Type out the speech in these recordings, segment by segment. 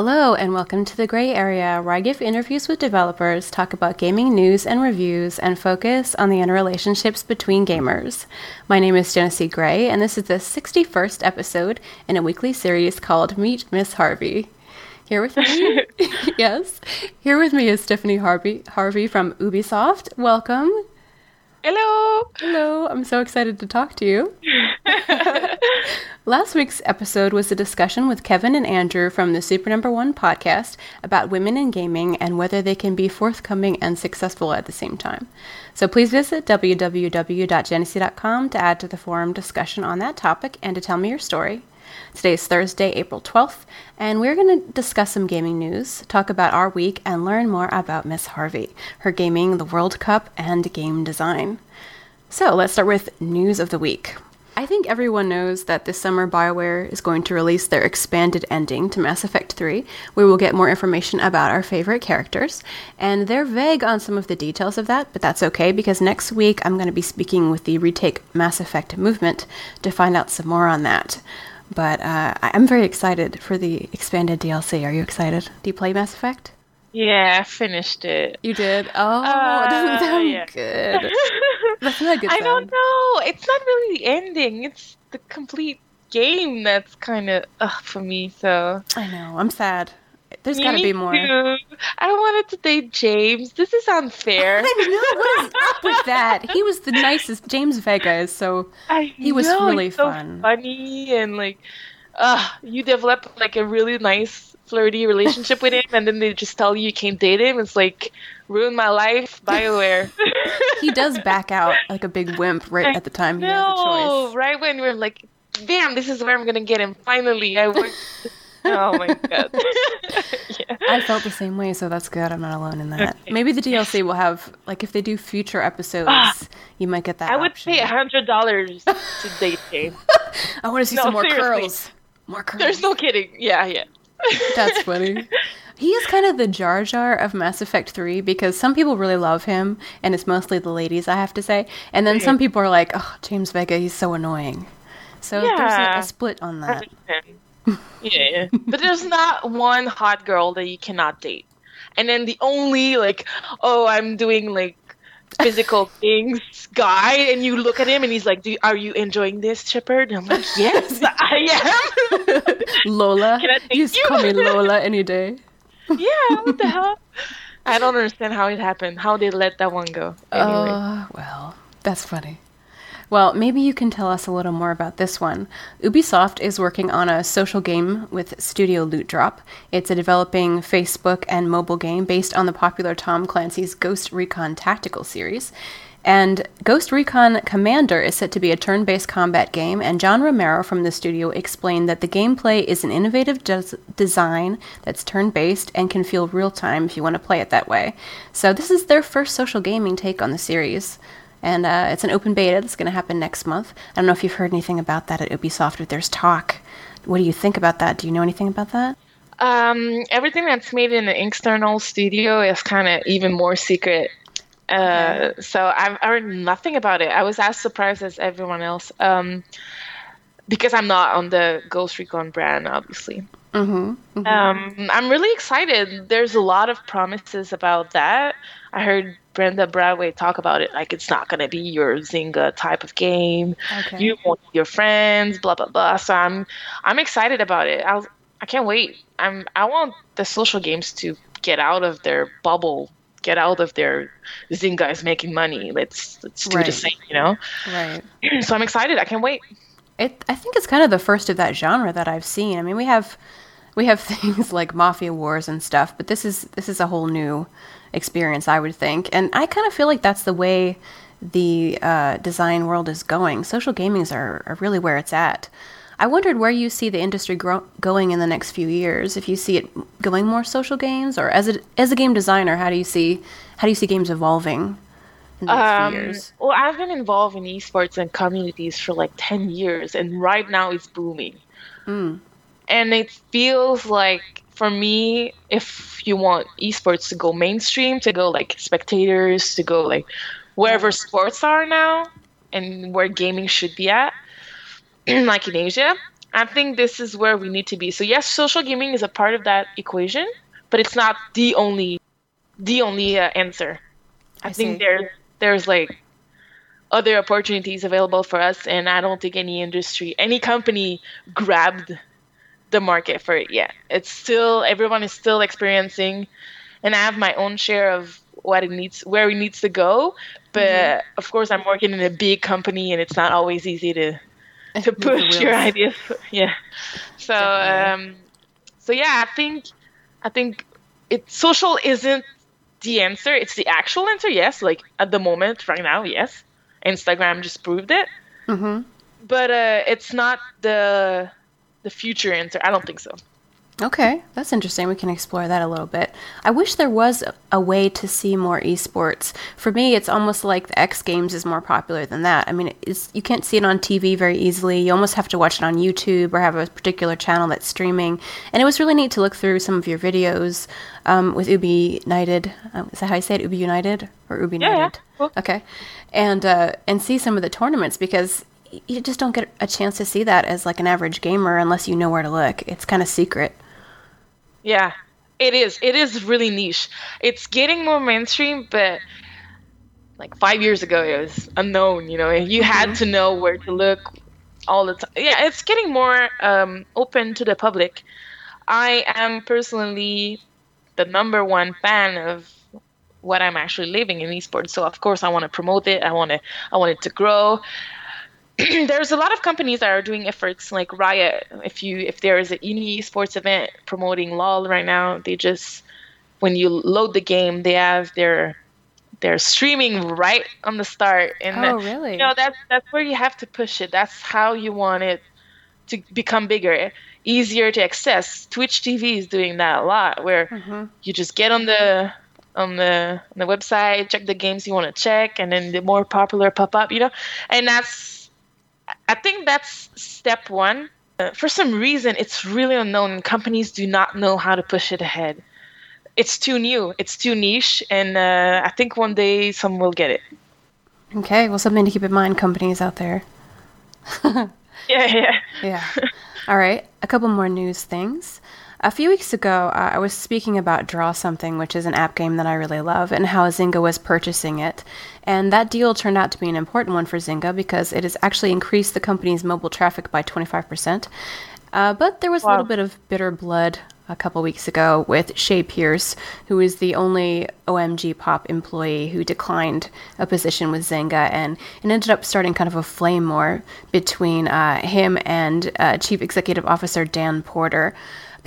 Hello, and welcome to the Grey Area, where I give interviews with developers, talk about gaming news and reviews, and focus on the interrelationships between gamers. My name is Jenesee Grey, and this is the 61st episode in a weekly series called Meet Miss Harvey. Here with me, yes, here with me is Stephanie Harvey, Harvey from Ubisoft. Welcome. Hello. Hello. I'm so excited to talk to you. Last week's episode was a discussion with Kevin and Andrew from the Super Number One podcast about women in gaming and whether they can be forthcoming and successful at the same time. So please visit www.genesee.com to add to the forum discussion on that topic and to tell me your story. Today is Thursday, April 12th, and we're going to discuss some gaming news, talk about our week, and learn more about Miss Harvey, her gaming, the World Cup, and game design. So let's start with news of the week. I think everyone knows that this summer BioWare is going to release their expanded ending to Mass Effect 3, where we'll get more information about our favorite characters. And they're vague on some of the details of that, but that's okay because next week I'm going to be speaking with the Retake Mass Effect movement to find out some more on that. But uh, I'm very excited for the expanded DLC. Are you excited? Do you play Mass Effect? Yeah, I finished it. You did? Oh, uh, yeah. good. That's not good. I don't know. It's not really the ending. It's the complete game that's kind of for me. So I know. I'm sad. There's got to be more. Too. I wanted to date James. This is unfair. I know. What is up with that? He was the nicest. James Vega is so. I he was know, really so fun. funny and like, uh, you develop like a really nice flirty relationship with him, and then they just tell you you can't date him. It's like ruin my life. Bioware. he does back out like a big wimp right at the time he has a choice. right when we're like, damn, this is where I'm gonna get him. Finally, I worked. oh my god. yeah. I felt the same way, so that's good. I'm not alone in that. Okay. Maybe the DLC will have like if they do future episodes, ah, you might get that. I would option. pay a hundred dollars to date him. I want to see no, some more seriously. curls. More curls. There's no kidding. Yeah, yeah. That's funny. He is kind of the Jar Jar of Mass Effect 3 because some people really love him, and it's mostly the ladies, I have to say. And then some people are like, oh, James Vega, he's so annoying. So yeah. there's like a split on that. yeah, yeah. but there's not one hot girl that you cannot date. And then the only, like, oh, I'm doing, like, physical things guy and you look at him and he's like Do, are you enjoying this chipper and i'm like yes i am. Lola Can I you just call me lola any day. Yeah what the hell? I don't understand how it happened how they let that one go. Anyway. uh, well that's funny well, maybe you can tell us a little more about this one. Ubisoft is working on a social game with Studio Loot Drop. It's a developing Facebook and mobile game based on the popular Tom Clancy's Ghost Recon Tactical series. And Ghost Recon Commander is set to be a turn based combat game, and John Romero from the studio explained that the gameplay is an innovative des- design that's turn based and can feel real time if you want to play it that way. So, this is their first social gaming take on the series and uh, it's an open beta that's going to happen next month. I don't know if you've heard anything about that at Ubisoft, but there's talk. What do you think about that? Do you know anything about that? Um, everything that's made in an external studio is kind of even more secret. Uh. So I've heard nothing about it. I was as surprised as everyone else um, because I'm not on the Ghost Recon brand, obviously. Mm-hmm, mm-hmm. Um, I'm really excited. There's a lot of promises about that. I heard Brenda Brathwaite talk about it like it's not going to be your Zynga type of game. Okay. You want your friends, blah blah blah. So I'm I'm excited about it. I I can't wait. I'm I want the social games to get out of their bubble, get out of their Zynga is making money. Let's let's do right. the same, you know. Right. So I'm excited. I can't wait. It I think it's kind of the first of that genre that I've seen. I mean, we have we have things like Mafia Wars and stuff, but this is this is a whole new experience, I would think. And I kind of feel like that's the way the uh, design world is going. Social gamings are, are really where it's at. I wondered where you see the industry grow- going in the next few years. If you see it going more social games, or as a as a game designer, how do you see how do you see games evolving? In the next um, few years? Well, I've been involved in esports and communities for like ten years, and right now it's booming. Mm. And it feels like for me, if you want esports to go mainstream, to go like spectators, to go like wherever sports are now and where gaming should be at, like in Asia, I think this is where we need to be. So yes, social gaming is a part of that equation, but it's not the only the only uh, answer. I, I think there's there's like other opportunities available for us, and I don't think any industry, any company grabbed the market for it yet. It's still everyone is still experiencing, and I have my own share of what it needs, where it needs to go. But mm-hmm. of course, I'm working in a big company, and it's not always easy to to push your ideas. Yeah. So um, so yeah, I think I think it social isn't the answer. It's the actual answer. Yes, like at the moment, right now, yes. Instagram just proved it. Mm-hmm. But uh, it's not the the future answer. I don't think so. Okay, that's interesting. We can explore that a little bit. I wish there was a way to see more esports. For me, it's almost like the X Games is more popular than that. I mean, it's, you can't see it on TV very easily. You almost have to watch it on YouTube or have a particular channel that's streaming. And it was really neat to look through some of your videos um, with Ubi United. Um, is that how I say it? Ubi United or Ubi yeah, United? Yeah. Cool. Okay, and uh, and see some of the tournaments because you just don't get a chance to see that as like an average gamer unless you know where to look. It's kind of secret. Yeah, it is. It is really niche. It's getting more mainstream, but like five years ago, it was unknown. You know, you had mm-hmm. to know where to look all the time. Yeah, it's getting more um, open to the public. I am personally the number one fan of what I'm actually living in esports. So of course I want to promote it. I want to I want it to grow. there's a lot of companies that are doing efforts like Riot. If you if there is an any sports event promoting LOL right now, they just when you load the game, they have their their streaming right on the start. And oh, really? You know that's that's where you have to push it. That's how you want it to become bigger, easier to access. Twitch TV is doing that a lot, where mm-hmm. you just get on the on the on the website, check the games you want to check, and then the more popular pop up. You know, and that's I think that's step one. Uh, for some reason, it's really unknown, and companies do not know how to push it ahead. It's too new, it's too niche, and uh, I think one day some will get it. Okay, well, something to keep in mind, companies out there. yeah, yeah. yeah. All right, a couple more news things. A few weeks ago, uh, I was speaking about Draw Something, which is an app game that I really love, and how Zynga was purchasing it. And that deal turned out to be an important one for Zynga because it has actually increased the company's mobile traffic by 25%. Uh, but there was wow. a little bit of bitter blood a couple weeks ago with Shay Pierce, who is the only OMGPOP employee who declined a position with Zynga, and it ended up starting kind of a flame war between uh, him and uh, Chief Executive Officer Dan Porter.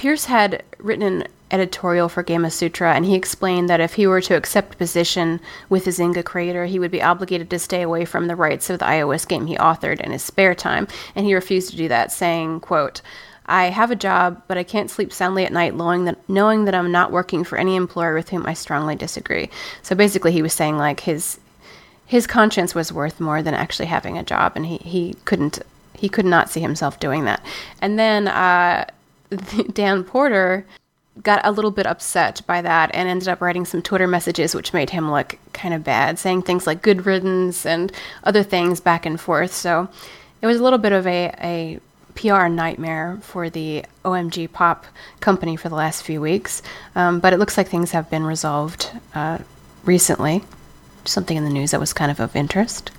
Pierce had written an editorial for Gamasutra, and he explained that if he were to accept a position with the Zynga creator, he would be obligated to stay away from the rights of the iOS game he authored in his spare time, and he refused to do that, saying, quote, I have a job, but I can't sleep soundly at night knowing that knowing that I'm not working for any employer with whom I strongly disagree. So basically he was saying like his his conscience was worth more than actually having a job and he, he couldn't he could not see himself doing that. And then uh, Dan Porter got a little bit upset by that and ended up writing some Twitter messages which made him look kind of bad, saying things like good riddance and other things back and forth. So it was a little bit of a, a PR nightmare for the OMGPOP company for the last few weeks. Um, but it looks like things have been resolved uh, recently. Something in the news that was kind of of interest.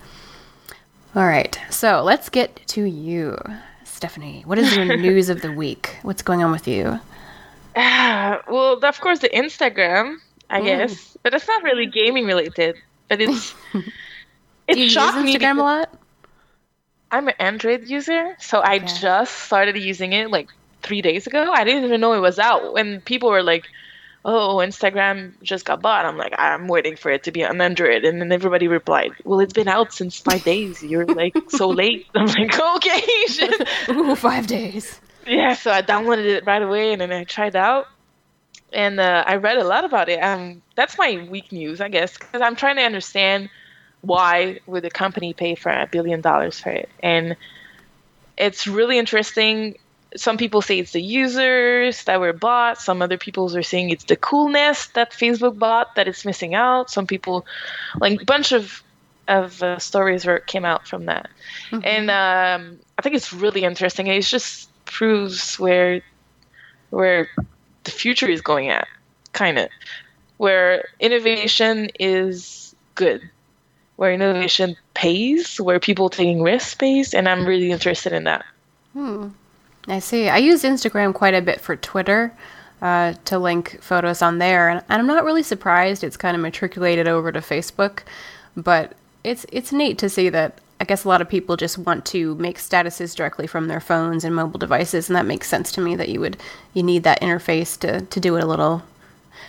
All right, so let's get to you. Stephanie, what is your news of the week? What's going on with you? Uh, well, of course, the Instagram, I mm. guess, but it's not really gaming related. But it's it you shocked use Instagram me a lot. I'm an Android user, so I yeah. just started using it like three days ago. I didn't even know it was out when people were like, oh, Instagram just got bought. I'm like, I'm waiting for it to be on Android. And then everybody replied, well, it's been out since five days. You're like so late. I'm like, okay. Ooh, five days. Yeah, so I downloaded it right away and then I tried out. And uh, I read a lot about it. Um, that's my week news, I guess, because I'm trying to understand why would the company pay for a billion dollars for it. And it's really interesting some people say it's the users that were bought. Some other people are saying it's the coolness that Facebook bought that it's missing out. Some people, like a bunch of of uh, stories were came out from that, mm-hmm. and um, I think it's really interesting. It just proves where where the future is going at, kind of, where innovation is good, where innovation pays, where people taking risks pays, and I'm really interested in that. Hmm. I see. I use Instagram quite a bit for Twitter. Uh, to link photos on there, and I'm not really surprised it's kind of matriculated over to Facebook, but it's it's neat to see that I guess a lot of people just want to make statuses directly from their phones and mobile devices, and that makes sense to me that you would you need that interface to, to do it a little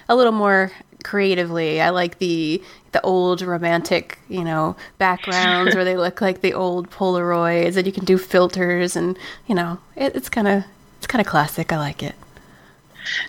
a little more creatively. I like the the old romantic, you know, backgrounds where they look like the old Polaroids, and you can do filters, and you know, it, it's kind of it's kind of classic. I like it.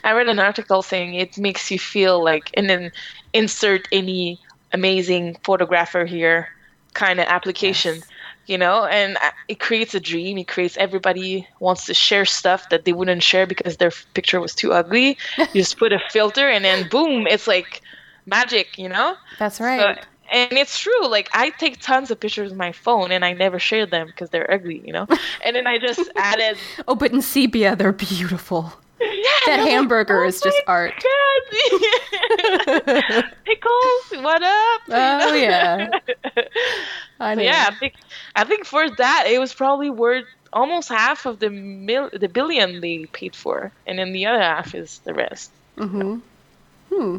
I read an article saying it makes you feel like, and then insert any amazing photographer here kind of application. Yes. You know, and it creates a dream. It creates everybody wants to share stuff that they wouldn't share because their picture was too ugly. you just put a filter, and then boom, it's like magic. You know. That's right. So, and it's true like i take tons of pictures with my phone and i never share them because they're ugly you know and then i just added oh but in sepia they're beautiful that hamburger oh is just art pickles what up oh yeah I yeah i think i think for that it was probably worth almost half of the mil the billion they paid for and then the other half is the rest mm-hmm hmm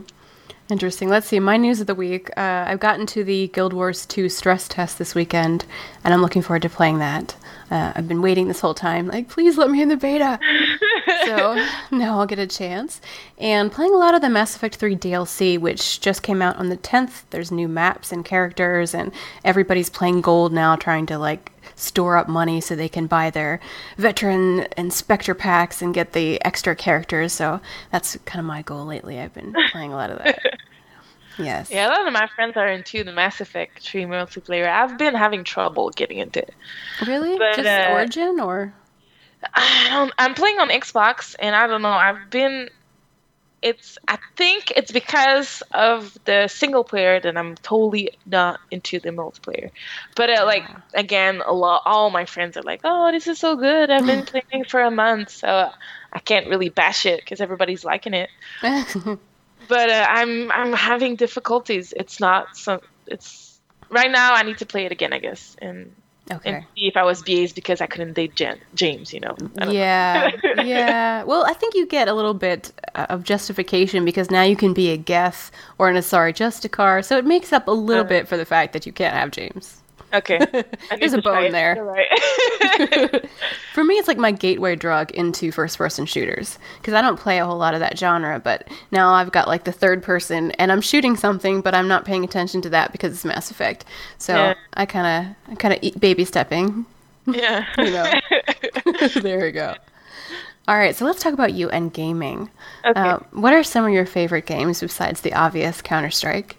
Interesting. Let's see. My news of the week. Uh, I've gotten to the Guild Wars 2 stress test this weekend, and I'm looking forward to playing that. Uh, I've been waiting this whole time. Like, please let me in the beta. So now I'll get a chance. And playing a lot of the Mass Effect 3 DLC, which just came out on the 10th. There's new maps and characters, and everybody's playing gold now, trying to like store up money so they can buy their veteran inspector packs and get the extra characters. So that's kind of my goal lately. I've been playing a lot of that. Yes. Yeah, a lot of my friends are into the Mass Effect 3 multiplayer. I've been having trouble getting into it. Really? But, Just uh, Origin or? I am playing on Xbox, and I don't know. I've been it's I think it's because of the single player that I'm totally not into the multiplayer. But uh, like again, a lot all my friends are like, "Oh, this is so good. I've been playing for a month." So I can't really bash it cuz everybody's liking it. but uh, I'm I'm having difficulties. It's not so it's right now I need to play it again, I guess. And Okay. And see if I was BAs because I couldn't date Jen, James, you know. Yeah, know. yeah. Well, I think you get a little bit uh, of justification because now you can be a guest or an Asari Justicar, so it makes up a little uh, bit for the fact that you can't have James. Okay. There's a bone there. Right. For me, it's like my gateway drug into first person shooters because I don't play a whole lot of that genre, but now I've got like the third person and I'm shooting something, but I'm not paying attention to that because it's Mass Effect. So yeah. I kind of, I kind of baby stepping. Yeah. you know. there we go. All right, so let's talk about you and gaming. Okay. Uh, what are some of your favorite games besides the obvious Counter Strike?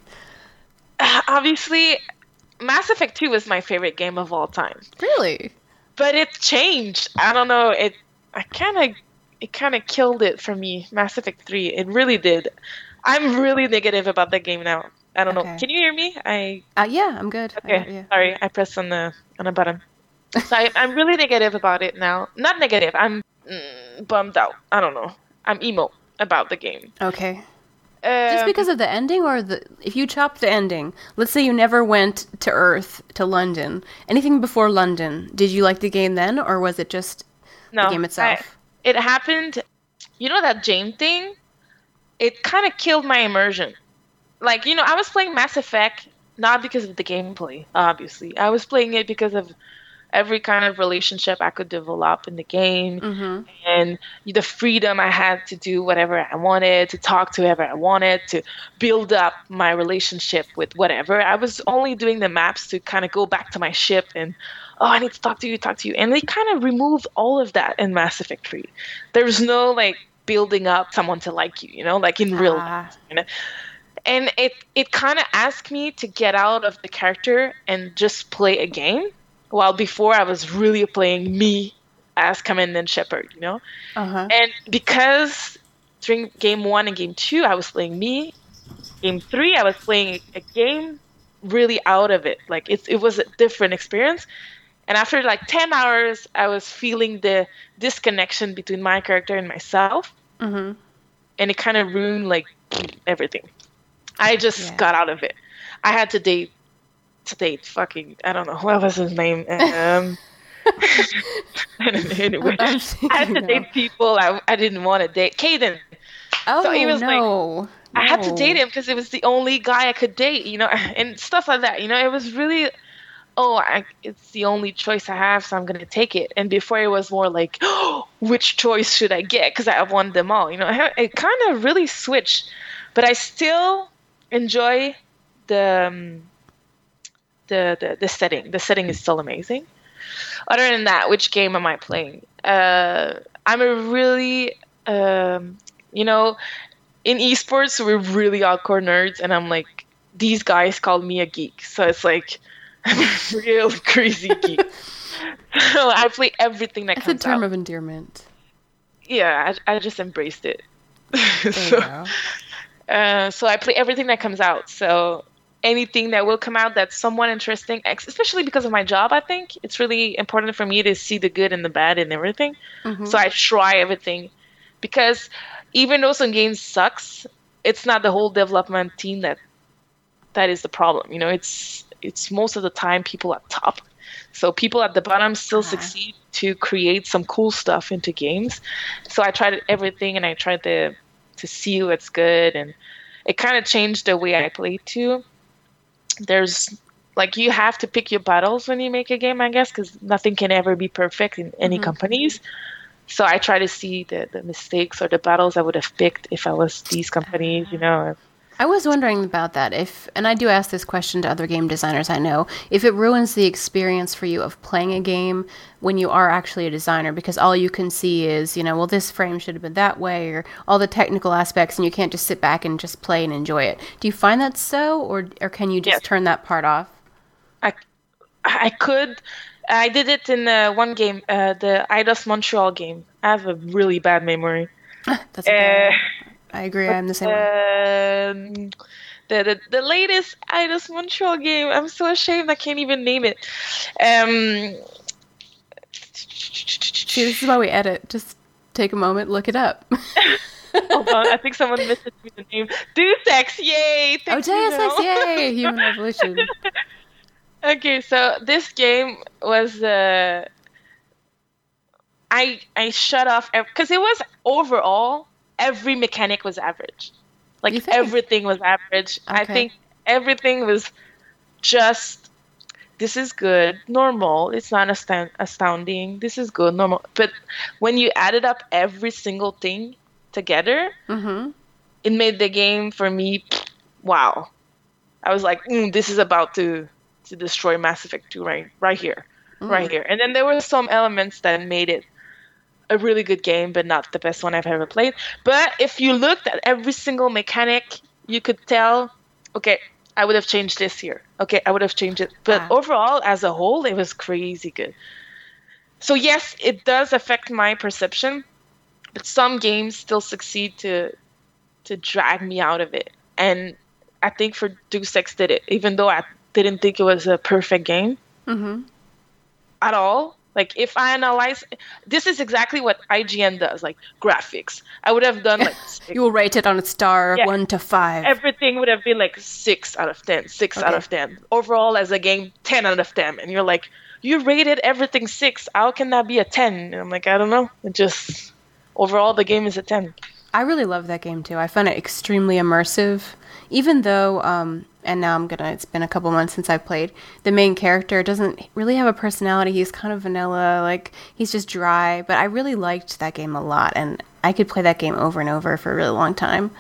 Uh, obviously, Mass Effect 2 was my favorite game of all time. Really? But it changed. I don't know. It I kind of it kind of killed it for me. Mass Effect 3. It really did. I'm really negative about the game now. I don't okay. know. Can you hear me? I uh, yeah, I'm good. Okay. I Sorry, I pressed on the on a button. so I, am really negative about it now. Not negative. I'm mm, bummed out. I don't know. I'm emo about the game. Okay. Um, Just because of the ending, or the if you chop the ending, let's say you never went to Earth to London. Anything before London, did you like the game then, or was it just no, the game itself? I, it happened. You know that James thing? It kind of killed my immersion. Like you know, I was playing Mass Effect not because of the gameplay, obviously. I was playing it because of every kind of relationship I could develop in the game mm-hmm. and the freedom I had to do whatever I wanted, to talk to whoever I wanted, to build up my relationship with whatever. I was only doing the maps to kind of go back to my ship and oh, I need to talk to you, talk to you. And they kind of removed all of that in Mass Effect 3. There's no like building up someone to like you, you know, like in real ah. life. You know? And it it kind of asked me to get out of the character and just play a game while before I was really playing me as Commandant Shepard, you know? Uh-huh. And because during game one and game two, I was playing me, game three, I was playing a game really out of it. Like it, it was a different experience. And after like 10 hours, I was feeling the disconnection between my character and myself. Mm-hmm. And it kind of ruined like everything. I just yeah. got out of it. I had to date, to date fucking, I don't know, what was his name? Um, anyway, I had to date people I, I didn't want to date. Kaidan. Oh, so he was no. like, I had to date him because it was the only guy I could date, you know, and stuff like that. You know, it was really oh, I, it's the only choice I have, so I'm gonna take it. And before it was more like, oh, which choice should I get? Because I have wanted them all. You know, it kind of really switched, but I still enjoy the, um, the the the setting. The setting is still amazing. Other than that, which game am I playing? Uh, I'm a really, um, you know, in esports we're really hardcore nerds, and I'm like, these guys call me a geek, so it's like I'm a real crazy geek. so I play everything that That's comes a term out. of endearment. Yeah, I, I just embraced it. so, uh, so I play everything that comes out. So anything that will come out that's somewhat interesting, especially because of my job, I think it's really important for me to see the good and the bad and everything. Mm-hmm. So I try everything because even though some games sucks, it's not the whole development team that that is the problem. You know, it's it's most of the time people at top. So people at the bottom still uh-huh. succeed to create some cool stuff into games. So I tried everything and I tried to to see what's good and it kind of changed the way I play too. There's like you have to pick your battles when you make a game, I guess, because nothing can ever be perfect in any mm-hmm. companies. So I try to see the, the mistakes or the battles I would have picked if I was these companies, you know. I was wondering about that. If, and I do ask this question to other game designers I know, if it ruins the experience for you of playing a game when you are actually a designer, because all you can see is, you know, well, this frame should have been that way, or all the technical aspects, and you can't just sit back and just play and enjoy it. Do you find that so, or or can you just yes. turn that part off? I, I could. I did it in uh, one game, uh, the Eidos Montreal game. I have a really bad memory. That's okay. Uh, I agree. I'm the same um, way. The, the, the latest Eidos Montreal game. I'm so ashamed I can't even name it. Um, See, this is why we edit. Just take a moment, look it up. Hold on, I think someone missed me the name. Deus Ex, yay! oh, Deus Ex, yay! Human Revolution. okay, so this game was uh, I I shut off because it was overall every mechanic was average. Like everything was average. Okay. I think everything was just this is good, normal. It's not astound- astounding. This is good, normal. But when you added up every single thing together, mm-hmm. it made the game for me. Wow, I was like, mm, this is about to to destroy Mass Effect 2 right right here, mm. right here. And then there were some elements that made it a really good game, but not the best one I've ever played. But if you looked at every single mechanic, you could tell, okay, I would have changed this here. Okay, I would have changed it. But wow. overall, as a whole, it was crazy good. So yes, it does affect my perception, but some games still succeed to to drag me out of it. And I think for Deus Ex did it, even though I didn't think it was a perfect game mm-hmm. at all. Like if I analyze, this is exactly what IGN does. Like graphics, I would have done like you will rate it on a star yeah. one to five. Everything would have been like six out of ten, six okay. out of ten. Overall, as a game, ten out of ten. And you're like, you rated everything six. How can that be a ten? And I'm like, I don't know. It just overall, the game is a ten. I really love that game too. I found it extremely immersive, even though um, and now I'm gonna. It's been a couple months since I've played. The main character doesn't really have a personality. He's kind of vanilla, like he's just dry. But I really liked that game a lot, and I could play that game over and over for a really long time.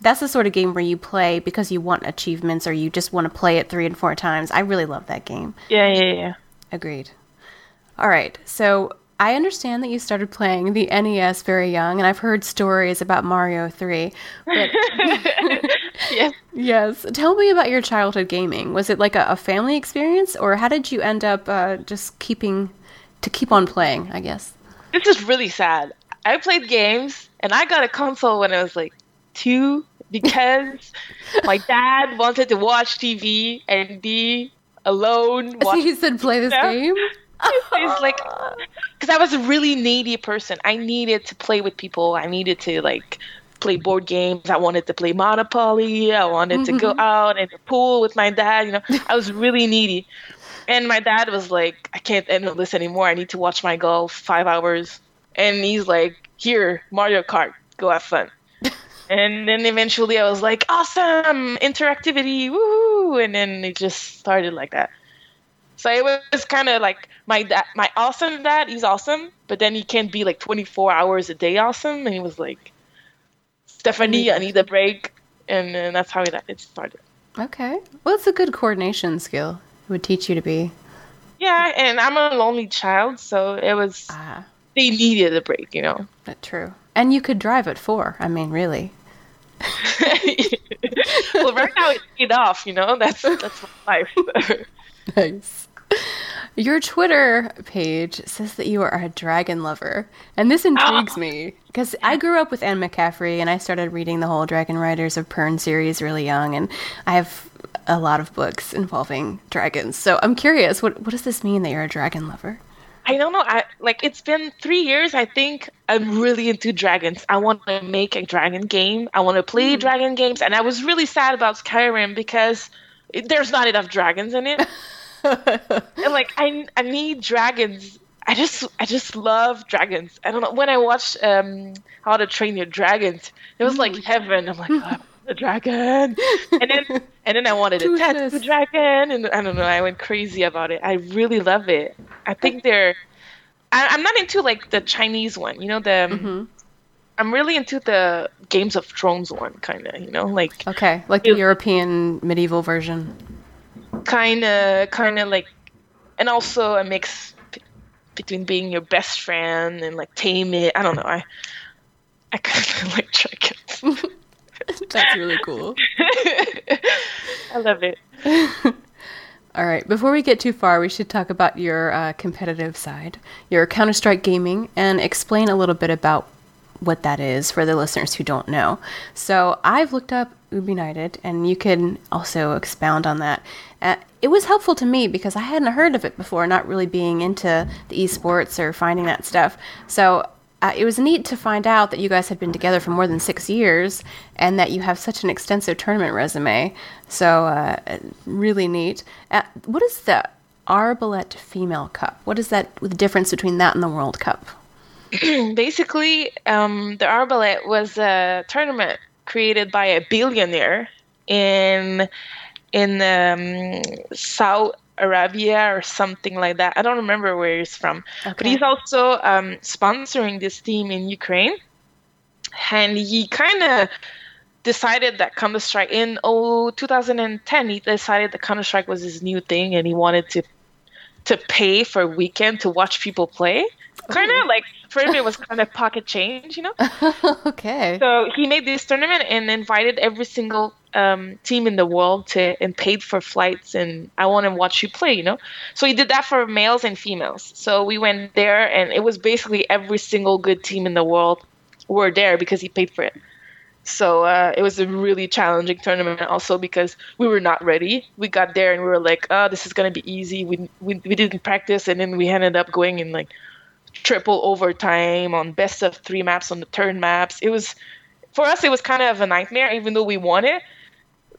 That's the sort of game where you play because you want achievements or you just want to play it three and four times. I really love that game. Yeah, yeah, yeah. Agreed. All right, so I understand that you started playing the NES very young, and I've heard stories about Mario 3. But yes. Yes. Tell me about your childhood gaming. Was it like a, a family experience, or how did you end up uh, just keeping to keep on playing? I guess. This is really sad. I played games, and I got a console when I was like two because my dad wanted to watch TV and be alone. So he said, "Play this game." He's like because I was a really needy person. I needed to play with people. I needed to like play board games. I wanted to play Monopoly. I wanted mm-hmm. to go mm-hmm. out in the pool with my dad. You know, I was really needy. And my dad was like, I can't handle this anymore. I need to watch my golf five hours. And he's like, Here, Mario Kart, go have fun. and then eventually I was like, Awesome, interactivity, woo! And then it just started like that. So it was kind of like my dad, my awesome dad. He's awesome, but then he can't be like 24 hours a day awesome. And he was like, Stephanie, I need a break, and, and that's how it started. Okay, well, it's a good coordination skill. It would teach you to be. Yeah, and I'm a lonely child, so it was. Ah. They needed a break, you know. That's true. And you could drive at four. I mean, really. well, right now it's paid off. You know, that's that's my life. nice. Your Twitter page says that you are a dragon lover, and this intrigues oh. me because I grew up with Anne McCaffrey, and I started reading the whole Dragon Riders of Pern series really young, and I have a lot of books involving dragons. So I'm curious, what what does this mean that you're a dragon lover? I don't know. I like it's been three years. I think I'm really into dragons. I want to make a dragon game. I want to play mm. dragon games, and I was really sad about Skyrim because there's not enough dragons in it. and like I I need dragons. I just I just love dragons. I don't know. When I watched um How to Train Your Dragons, it was like heaven. I'm like, oh, the dragon, and then and then I wanted to touch the dragon, and I don't know. I went crazy about it. I really love it. I think they're. I, am not into like the Chinese one. You know the. Um, mm-hmm. I'm really into the Games of Thrones one, kind of. You know, like okay, like the European medieval version kind of kind of like and also a mix p- between being your best friend and like tame it. I don't know. I i kind of like dragons. That's really cool. I love it. All right. Before we get too far we should talk about your uh, competitive side your counter-strike gaming and explain a little bit about what that is for the listeners who don't know so i've looked up Ubunited, and you can also expound on that. Uh, it was helpful to me because I hadn't heard of it before, not really being into the esports or finding that stuff. So uh, it was neat to find out that you guys had been together for more than six years and that you have such an extensive tournament resume. So, uh, really neat. Uh, what is the Arbalest Female Cup? What is that, the difference between that and the World Cup? Basically, um, the Arbalest was a tournament created by a billionaire in in um, South Arabia or something like that. I don't remember where he's from, okay. but he's also um, sponsoring this team in Ukraine, and he kind of decided that Counter Strike in oh 2010 he decided that Counter Strike was his new thing, and he wanted to to pay for a weekend to watch people play. Kind of like for him, it was kind of pocket change, you know. okay. So he made this tournament and invited every single um, team in the world to and paid for flights and I want to watch you play, you know. So he did that for males and females. So we went there and it was basically every single good team in the world were there because he paid for it. So uh, it was a really challenging tournament also because we were not ready. We got there and we were like, oh, this is gonna be easy. We we, we didn't practice and then we ended up going in like triple overtime on best of three maps on the turn maps. It was for us it was kind of a nightmare, even though we won it.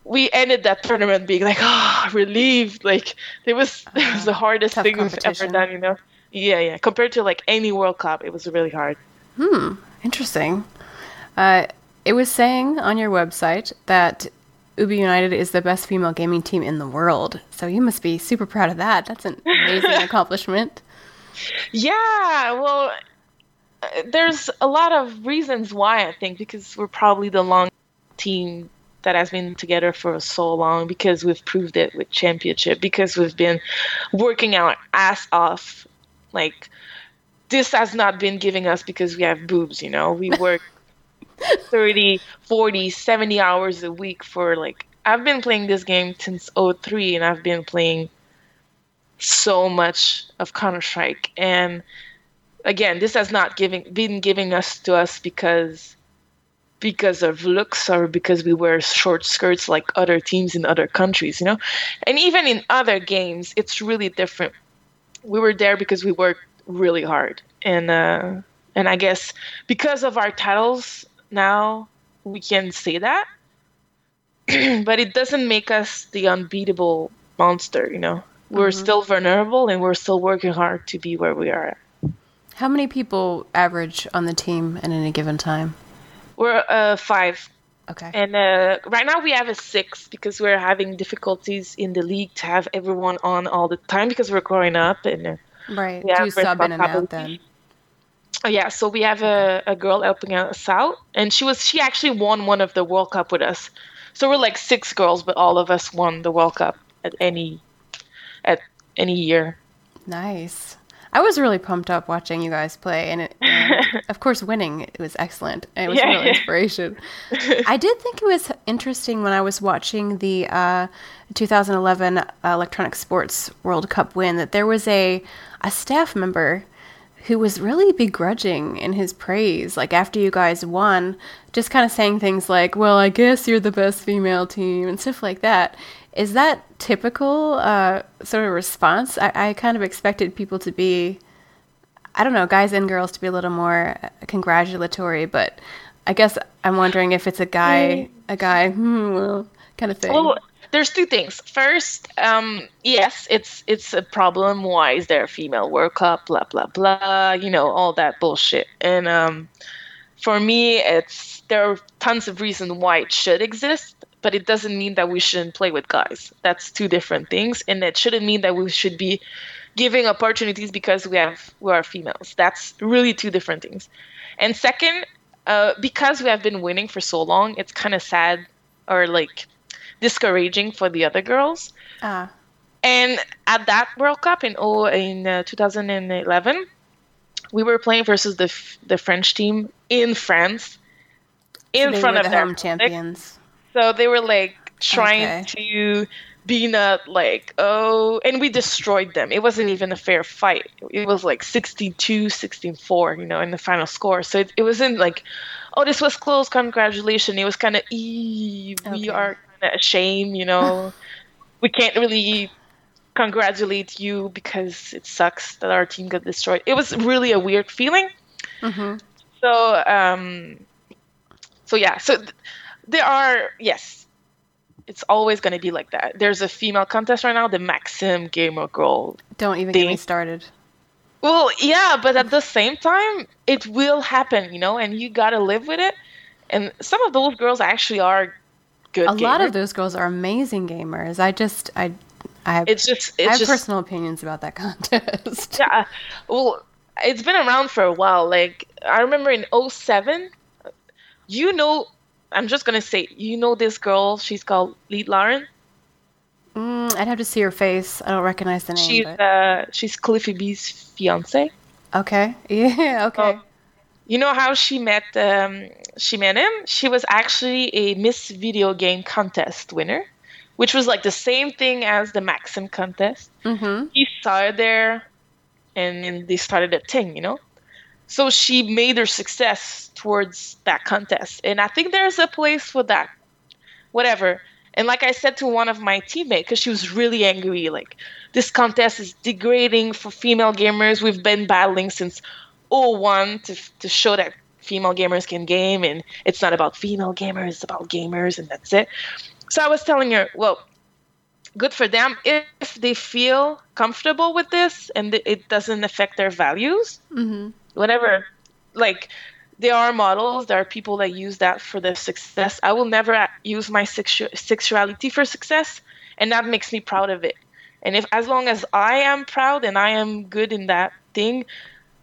We ended that tournament being like, oh, relieved. Like it was it was the hardest thing we've ever done, you know. Yeah, yeah. Compared to like any World Cup, it was really hard. Hmm. Interesting. Uh, it was saying on your website that Ubi United is the best female gaming team in the world. So you must be super proud of that. That's an amazing accomplishment. Yeah, well, there's a lot of reasons why I think because we're probably the long team that has been together for so long because we've proved it with championship because we've been working our ass off. Like this has not been giving us because we have boobs you know? We work 30 40 70 hours a week for like i've been playing this game since 03 and i've been playing so much of Counter Strike, and again, this has not giving been giving us to us because because of looks or because we wear short skirts like other teams in other countries, you know. And even in other games, it's really different. we were there because we worked really hard, and uh, and I guess because of our titles now, we can say that. but it doesn't make us the unbeatable monster, you know. We're mm-hmm. still vulnerable and we're still working hard to be where we are. How many people average on the team at any given time? We're uh, five. Okay. And uh, right now we have a six because we're having difficulties in the league to have everyone on all the time because we're growing up and uh, right. Do sub in and out then? Oh, yeah, so we have a, a girl helping us out, and she was she actually won one of the World Cup with us. So we're like six girls, but all of us won the World Cup at any at any year. Nice. I was really pumped up watching you guys play, and, it, and of course, winning it was excellent. It was yeah. real inspiration. I did think it was interesting when I was watching the uh, 2011 Electronic Sports World Cup win that there was a a staff member who was really begrudging in his praise. Like after you guys won, just kind of saying things like, "Well, I guess you're the best female team" and stuff like that. Is that typical uh, sort of response? I, I kind of expected people to be, I don't know, guys and girls to be a little more congratulatory, but I guess I'm wondering if it's a guy, a guy, hmm, well, kind of thing. Well, there's two things. First, um, yes, it's it's a problem. Why is there a female World Cup? Blah blah blah. You know all that bullshit. And um, for me, it's there are tons of reasons why it should exist, but it doesn't mean that we shouldn't play with guys. That's two different things, and it shouldn't mean that we should be giving opportunities because we have we are females. That's really two different things. And second, uh, because we have been winning for so long, it's kind of sad or like discouraging for the other girls. Ah. And at that World Cup in oh in uh, 2011, we were playing versus the the French team in France, in so front of the their home champions. So they were like trying okay. to be not like oh and we destroyed them it wasn't even a fair fight it was like 62 64 you know in the final score so it, it wasn't like oh this was close congratulations it was kind of we okay. are a shame, you know. we can't really congratulate you because it sucks that our team got destroyed. It was really a weird feeling. Mm-hmm. So, um, so yeah, so th- there are yes, it's always going to be like that. There's a female contest right now, the Maxim Gamer Girl. Don't even thing. get me started. Well, yeah, but at the same time, it will happen, you know, and you gotta live with it. And some of those girls actually are good. A gamer. lot of those girls are amazing gamers. I just I I have, it's just it's I have just, personal opinions about that contest. Yeah, well, it's been around for a while. Like I remember in 07, you know, I'm just gonna say, you know, this girl. She's called Lead Lauren. Mm, I'd have to see her face. I don't recognize the name. She's but... uh, she's Cliffy B's fiance. Okay. Yeah. Okay. Oh, you know how she met um, she met him? She was actually a Miss Video Game contest winner, which was like the same thing as the Maxim contest. Mm-hmm. He saw her there, and, and they started a thing, you know. So she made her success towards that contest, and I think there's a place for that. Whatever. And like I said to one of my teammates, because she was really angry, like this contest is degrading for female gamers. We've been battling since 01 to, to show that female gamers can game and it's not about female gamers, it's about gamers and that's it. So I was telling her, well, good for them if they feel comfortable with this and it doesn't affect their values. Mm-hmm. Whatever. Like, there are models, there are people that use that for their success. I will never use my sexu- sexuality for success, and that makes me proud of it. And if as long as I am proud and I am good in that thing,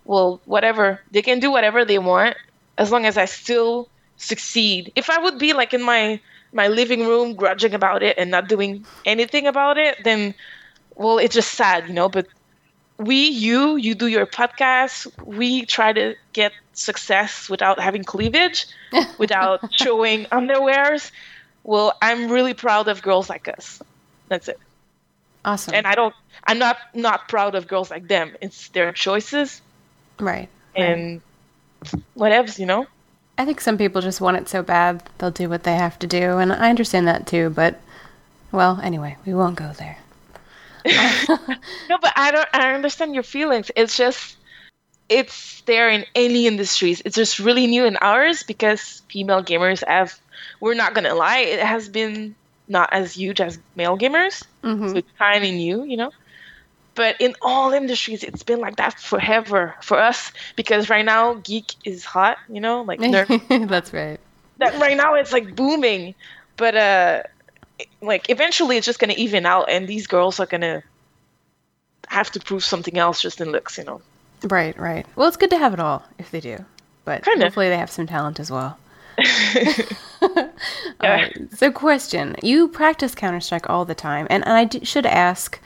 well, whatever. They can do whatever they want as long as I still succeed. If I would be like in my my living room grudging about it and not doing anything about it, then well, it's just sad, you know, but we you you do your podcast we try to get success without having cleavage without showing underwears well i'm really proud of girls like us that's it awesome and i don't i'm not not proud of girls like them it's their choices Right. And right. you know? I think some people just want it so bad they'll do what they have to do, and I understand that too, but well, anyway, we won't go there. no, but I don't. I understand your feelings. It's just it's there in any industries. It's just really new in ours because female gamers have. We're not gonna lie. It has been not as huge as male gamers, mm-hmm. so it's kind of new, you know. But in all industries, it's been like that forever for us because right now geek is hot, you know, like nerd. that's right. That right now it's like booming, but uh, like eventually it's just gonna even out, and these girls are gonna have to prove something else just in looks, you know. Right, right. Well, it's good to have it all if they do, but Kinda. hopefully they have some talent as well. all right. So, question: You practice Counter Strike all the time, and, and I d- should ask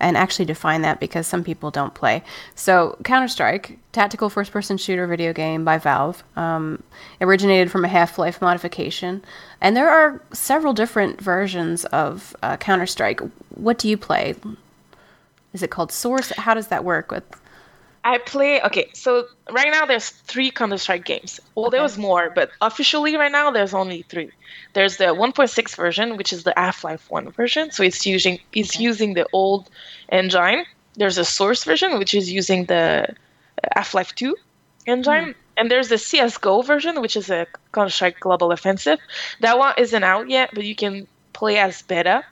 and actually define that because some people don't play. So, Counter Strike, tactical first person shooter video game by Valve, um, originated from a Half Life modification. And there are several different versions of uh, Counter Strike. What do you play? Is it called Source? How does that work with? I play okay. So right now there's three Counter Strike games. Well, okay. there was more, but officially right now there's only three. There's the 1.6 version, which is the Half-Life One version. So it's using it's okay. using the old engine. There's a Source version, which is using the Half-Life Two engine. Mm. And there's the CS:GO version, which is a Counter Strike Global Offensive. That one isn't out yet, but you can play as beta.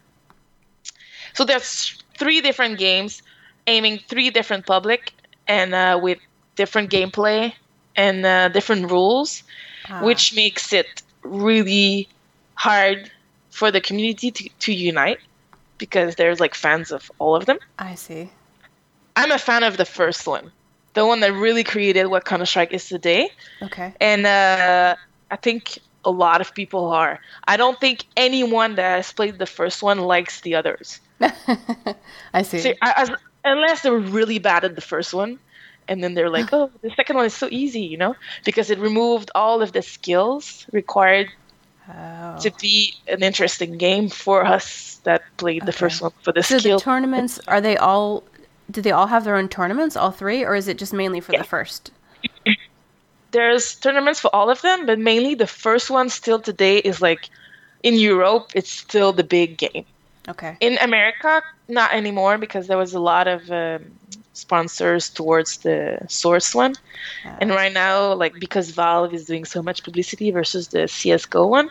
So there's three different games aiming three different public and uh, with different gameplay and uh, different rules, ah. which makes it really hard for the community to, to unite because there's like fans of all of them. I see. I'm a fan of the first one, the one that really created what Counter Strike is today. Okay. And uh, I think a lot of people are. I don't think anyone that has played the first one likes the others. I see. as, unless they were really bad at the first one and then they're like oh the second one is so easy you know because it removed all of the skills required oh. to be an interesting game for us that played okay. the first one for the so skill. the tournaments are they all do they all have their own tournaments all three or is it just mainly for yeah. the first there's tournaments for all of them but mainly the first one still today is like in europe it's still the big game Okay. In America, not anymore because there was a lot of um, sponsors towards the source one. Uh, and right now, like because Valve is doing so much publicity versus the CS:GO one,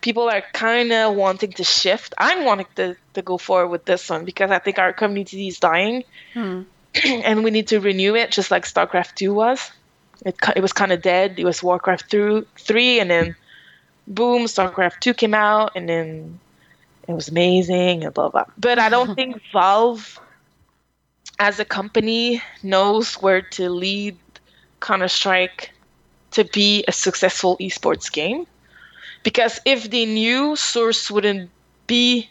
people are kind of wanting to shift. I'm wanting to, to go forward with this one because I think our community is dying, hmm. and we need to renew it, just like StarCraft Two was. It it was kind of dead. It was Warcraft through three, and then boom, StarCraft Two came out, and then it was amazing and blah blah. But I don't think Valve as a company knows where to lead Counter Strike to be a successful esports game. Because if they knew Source wouldn't be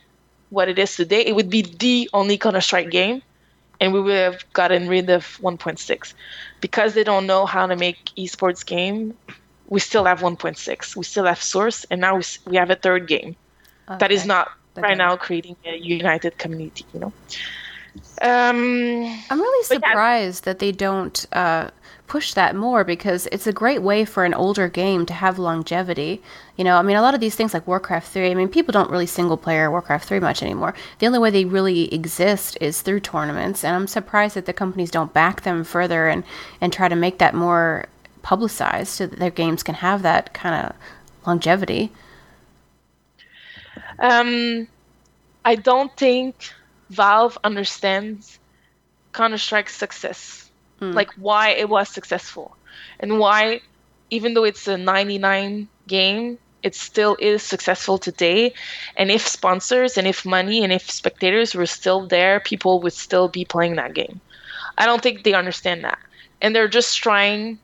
what it is today, it would be the only Counter Strike game, and we would have gotten rid of 1.6. Because they don't know how to make esports game, we still have 1.6. We still have Source, and now we, we have a third game okay. that is not right now creating a united community. You know. Um, I'm really surprised yeah. that they don't uh, push that more because it's a great way for an older game to have longevity. You know, I mean, a lot of these things like Warcraft 3, I mean, people don't really single player Warcraft 3 much anymore. The only way they really exist is through tournaments, and I'm surprised that the companies don't back them further and, and try to make that more publicized so that their games can have that kind of longevity. Um, I don't think Valve understands Counter Strike's success, mm. like why it was successful, and why, even though it's a 99 game, it still is successful today. And if sponsors and if money and if spectators were still there, people would still be playing that game. I don't think they understand that. And they're just trying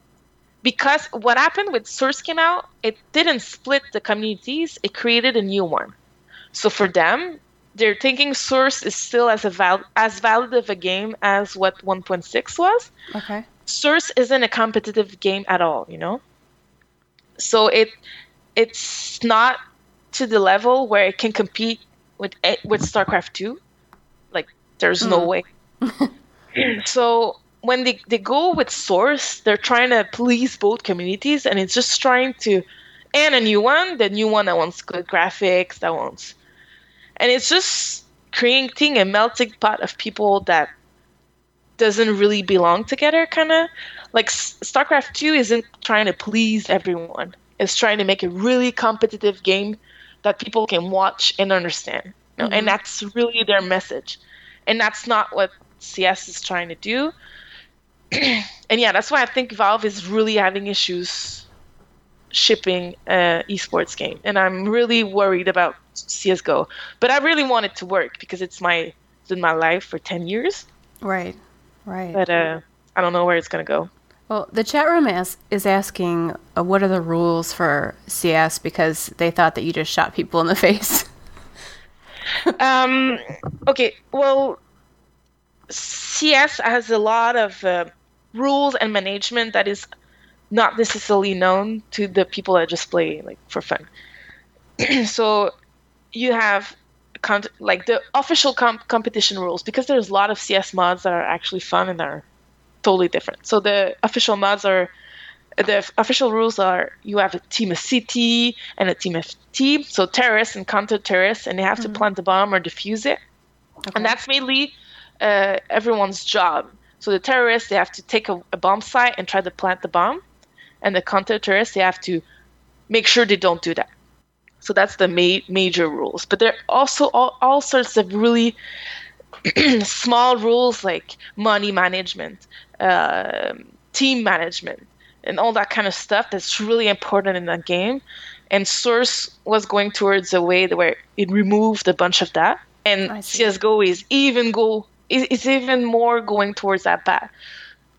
because what happened with Source came out, it didn't split the communities, it created a new one. So for them, they're thinking Source is still as a val- as valid of a game as what 1.6 was. Okay. Source isn't a competitive game at all, you know. So it it's not to the level where it can compete with with StarCraft 2. Like there's mm. no way. so when they, they go with Source, they're trying to please both communities and it's just trying to and a new one, the new one that wants good graphics, that wants and it's just creating a melting pot of people that doesn't really belong together kind of like starcraft 2 isn't trying to please everyone it's trying to make a really competitive game that people can watch and understand you know? mm-hmm. and that's really their message and that's not what cs is trying to do and yeah that's why i think valve is really having issues shipping an esports game and i'm really worried about csgo but i really want it to work because it's my it's been my life for 10 years right Right. But uh, I don't know where it's going to go. Well, the chat room is, is asking uh, what are the rules for CS because they thought that you just shot people in the face. um, okay, well, CS has a lot of uh, rules and management that is not necessarily known to the people that just play like for fun. so you have con- like the official comp- competition rules because there's a lot of CS mods that are actually fun and are totally different. So the official mods are the official rules are you have a team of CT and a team of T, so terrorists and counter terrorists, and they have mm-hmm. to plant the bomb or defuse it, okay. and that's mainly uh, everyone's job. So the terrorists they have to take a, a bomb site and try to plant the bomb, and the counter terrorists they have to make sure they don't do that. So that's the ma- major rules. But there are also all, all sorts of really small rules like money management, uh, team management, and all that kind of stuff that's really important in that game. And Source was going towards a way where it removed a bunch of that. And CSGO is even go is even more going towards that path.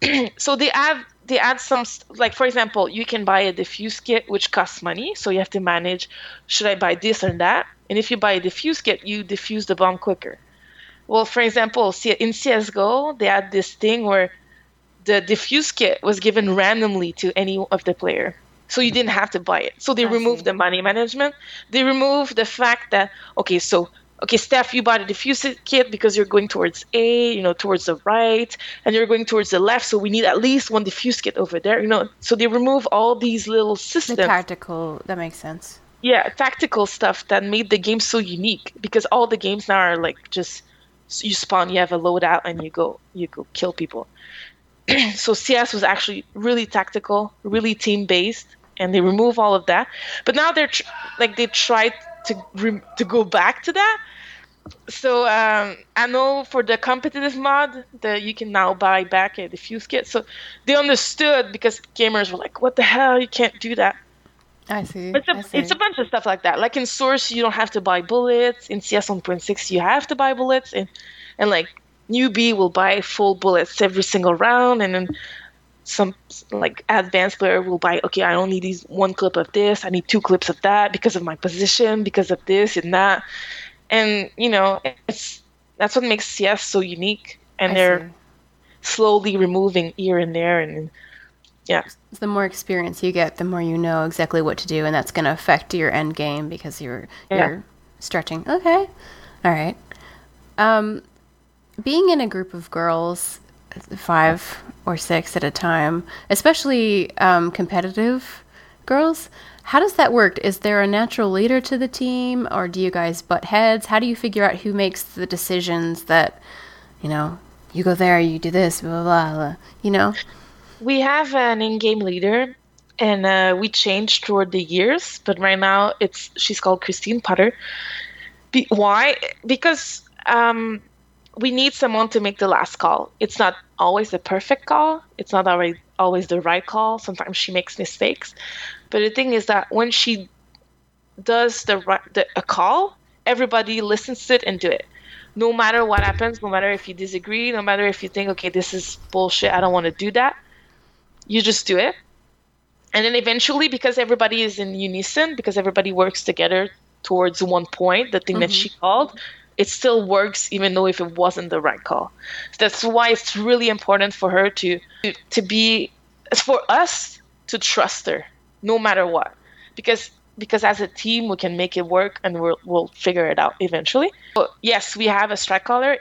so they have they add some like for example you can buy a defuse kit which costs money so you have to manage should i buy this or that? And if you buy a defuse kit you defuse the bomb quicker. Well for example in csgo they had this thing where the defuse kit was given randomly to any of the player so you didn't have to buy it. So they I removed see. the money management. They removed the fact that okay so okay, Steph, you bought a diffuser kit because you're going towards A, you know, towards the right, and you're going towards the left, so we need at least one diffuse kit over there, you know. So they remove all these little systems. The tactical, that makes sense. Yeah, tactical stuff that made the game so unique because all the games now are like just you spawn, you have a loadout, and you go you go kill people. so CS was actually really tactical, really team based, and they remove all of that. But now they're tr- like they tried to to go back to that, so um, I know for the competitive mod that you can now buy back a defuse kit. So they understood because gamers were like, "What the hell? You can't do that." I see. It's a, see. it's a bunch of stuff like that. Like in Source, you don't have to buy bullets. In CS 1.6, you have to buy bullets, and and like newbie will buy full bullets every single round, and then some like advanced player will buy okay i only need one clip of this i need two clips of that because of my position because of this and that and you know it's that's what makes CS so unique. And I they're see. slowly removing here and there, and yeah. The more experience you get, the more you know exactly what to do, and that's going to affect your end game because you're yeah. you're stretching. Okay, all right. Um, being in a group of girls, five or six at a time, especially um, competitive girls, how does that work? Is there a natural leader to the team, or do you guys butt heads? How do you figure out who makes the decisions that, you know, you go there, you do this, blah, blah, blah, you know? We have an in game leader, and uh, we changed toward the years, but right now it's she's called Christine Potter. Be- why? Because um, we need someone to make the last call. It's not always the perfect call, it's not always, always the right call. Sometimes she makes mistakes. But the thing is that when she does the, the a call, everybody listens to it and do it. No matter what happens, no matter if you disagree, no matter if you think, okay, this is bullshit, I don't want to do that, you just do it. And then eventually, because everybody is in unison, because everybody works together towards one point, the thing mm-hmm. that she called, it still works even though if it wasn't the right call. That's why it's really important for her to to be for us to trust her no matter what. Because because as a team we can make it work and we'll, we'll figure it out eventually. But yes we have a strike caller.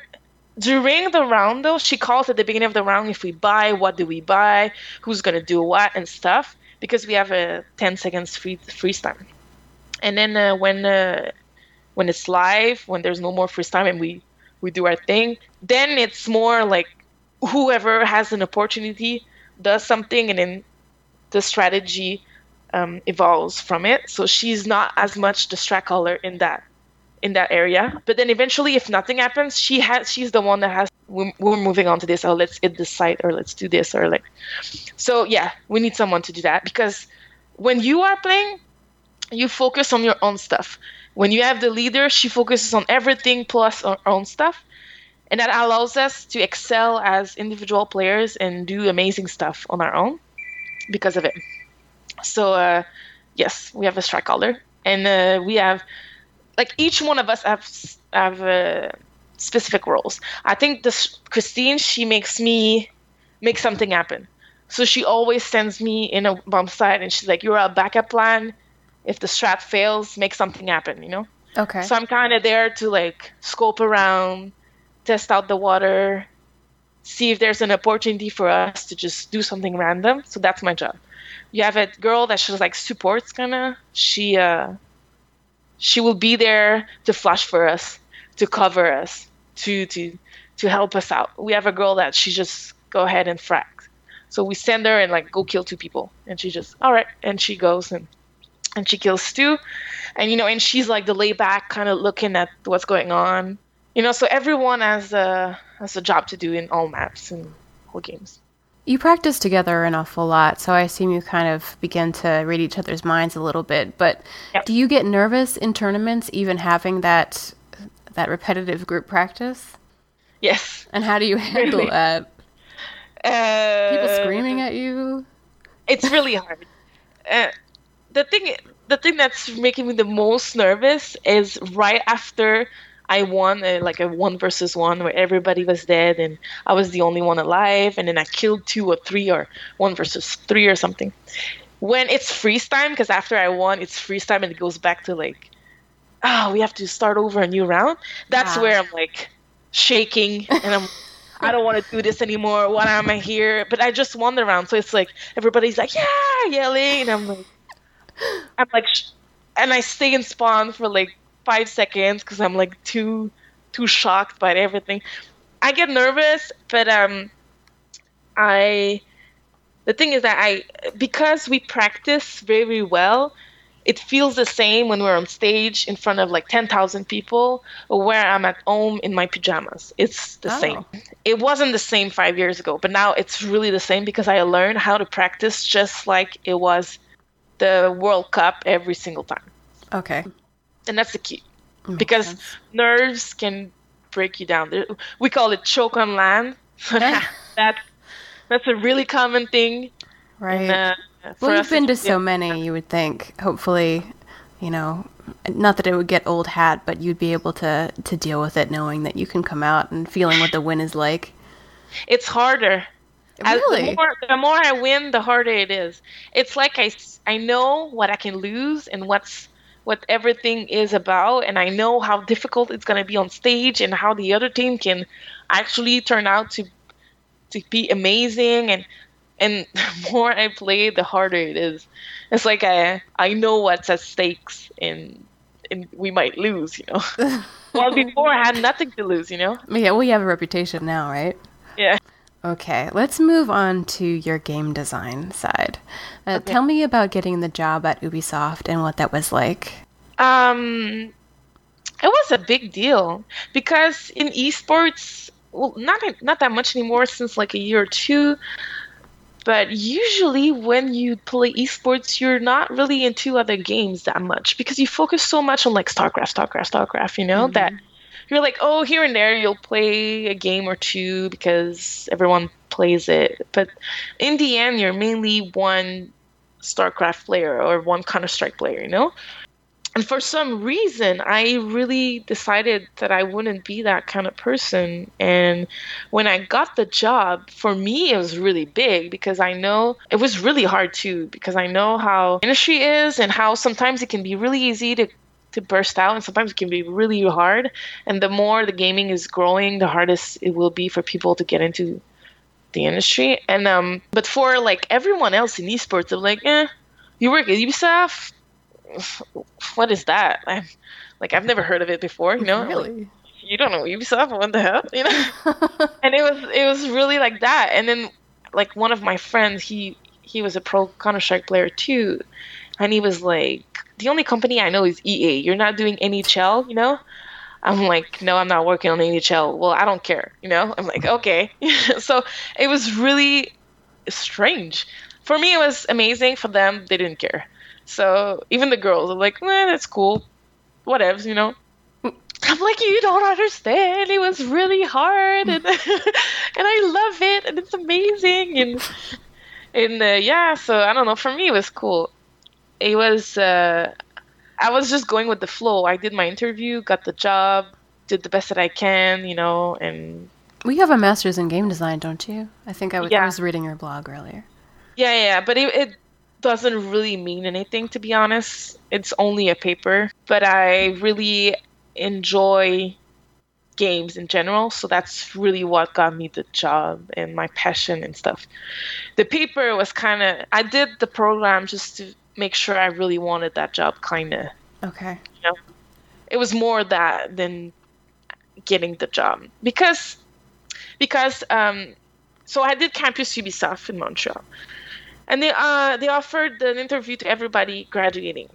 During the round though she calls at the beginning of the round if we buy what do we buy? Who's going to do what and stuff? Because we have a 10 seconds free freeze time. And then uh, when uh, when it's live, when there's no more freeze time and we we do our thing, then it's more like whoever has an opportunity does something and then the strategy um, evolves from it. So she's not as much the strat caller in that in that area. But then eventually, if nothing happens, she has she's the one that has we're, we're moving on to this. Oh, let's hit this site or let's do this or like. So yeah, we need someone to do that because when you are playing, you focus on your own stuff. When you have the leader, she focuses on everything plus her own stuff. And that allows us to excel as individual players and do amazing stuff on our own because of it. So, uh, yes, we have a strat caller. And uh, we have, like, each one of us have, have uh, specific roles. I think this Christine, she makes me make something happen. So she always sends me in a bomb site and she's like, You're a backup plan if the strat fails, make something happen, you know? Okay. So I'm kind of there to like scope around, test out the water, see if there's an opportunity for us to just do something random. So that's my job. You have a girl that she's like supports kind of. She uh she will be there to flash for us, to cover us, to to to help us out. We have a girl that she just go ahead and frag. So we send her and like go kill two people, and she just all right, and she goes and and she kills Stu. And you know, and she's like the layback kind of looking at what's going on. You know, so everyone has a has a job to do in all maps and all games. You practice together an awful lot, so I assume you kind of begin to read each other's minds a little bit. But yep. do you get nervous in tournaments, even having that that repetitive group practice? Yes. And how do you handle really? that? Uh, People screaming at you. It's really hard. Uh, the thing the thing that's making me the most nervous is right after I won a, like a one versus one where everybody was dead and I was the only one alive, and then I killed two or three or one versus three or something. When it's freeze time, because after I won, it's freeze time and it goes back to like, oh, we have to start over a new round. That's yeah. where I'm like shaking and I'm. I don't want to do this anymore. Why am I here? But I just won the round, so it's like everybody's like, yeah, yelling, and I'm like, I'm like, and I stay in spawn for like five seconds because I'm like too too shocked by everything. I get nervous, but um, I the thing is that I because we practice very well, it feels the same when we're on stage in front of like 10,000 people or where I'm at home in my pajamas. It's the oh. same. It wasn't the same 5 years ago, but now it's really the same because I learned how to practice just like it was the World Cup every single time. Okay. And that's the key. Makes because sense. nerves can break you down. We call it choke on LAN. that's that's a really common thing. Right. uh, well, you've been to so many, you would think. Hopefully, you know, not that it would get old hat, but you'd be able to to deal with it, knowing that you can come out and feeling what the win is like. It's harder Really? the, more, the more I win, the harder it is. It's like I, I know what I can lose and what's what everything is about, and I know how difficult it's gonna be on stage and how the other team can actually turn out to to be amazing and and the more I play, the harder it is. It's like I I know what's at stakes and and we might lose, you know. well, before I had nothing to lose, you know. Yeah, we have a reputation now, right? Okay, let's move on to your game design side. Uh, okay. Tell me about getting the job at Ubisoft and what that was like. Um, it was a big deal because in esports, well, not not that much anymore since like a year or two. But usually, when you play esports, you're not really into other games that much because you focus so much on like StarCraft, StarCraft, StarCraft. You know mm-hmm. that you're like, oh, here and there you'll play a game or two because everyone plays it. But in the end, you're mainly one StarCraft player or one Counter Strike player, you know? And for some reason, I really decided that I wouldn't be that kind of person. And when I got the job, for me, it was really big because I know it was really hard too, because I know how industry is and how sometimes it can be really easy to to burst out and sometimes it can be really hard and the more the gaming is growing the hardest it will be for people to get into the industry and um but for like everyone else in esports i'm like eh you work at ubisoft what is that? I'm like, I've never heard of it before. You know, really. Like, you don't know Ubisoft? What the hell? You know? and it was it was really like that. And then like one of my friends, he he was a pro Counter Strike player too, and he was like, the only company I know is EA. You're not doing NHL, you know? I'm like, no, I'm not working on NHL. Well, I don't care, you know? I'm like, okay. so it was really strange. For me, it was amazing. For them, they didn't care. So even the girls are like, eh, that's cool. Whatevs, you know? I'm like, you don't understand. It was really hard, and and I love it, and it's amazing, and and uh, yeah. So I don't know. For me, it was cool. It was. Uh, I was just going with the flow. I did my interview, got the job, did the best that I can, you know, and. We have a master's in game design, don't you? I think I was, yeah. I was reading your blog earlier. Yeah, yeah, but it, it doesn't really mean anything to be honest. It's only a paper, but I really enjoy games in general. So that's really what got me the job and my passion and stuff. The paper was kind of, I did the program just to make sure I really wanted that job, kind of. Okay. You know? It was more that than getting the job because because um so I did campus Ubisoft in Montreal, and they uh they offered an interview to everybody graduating.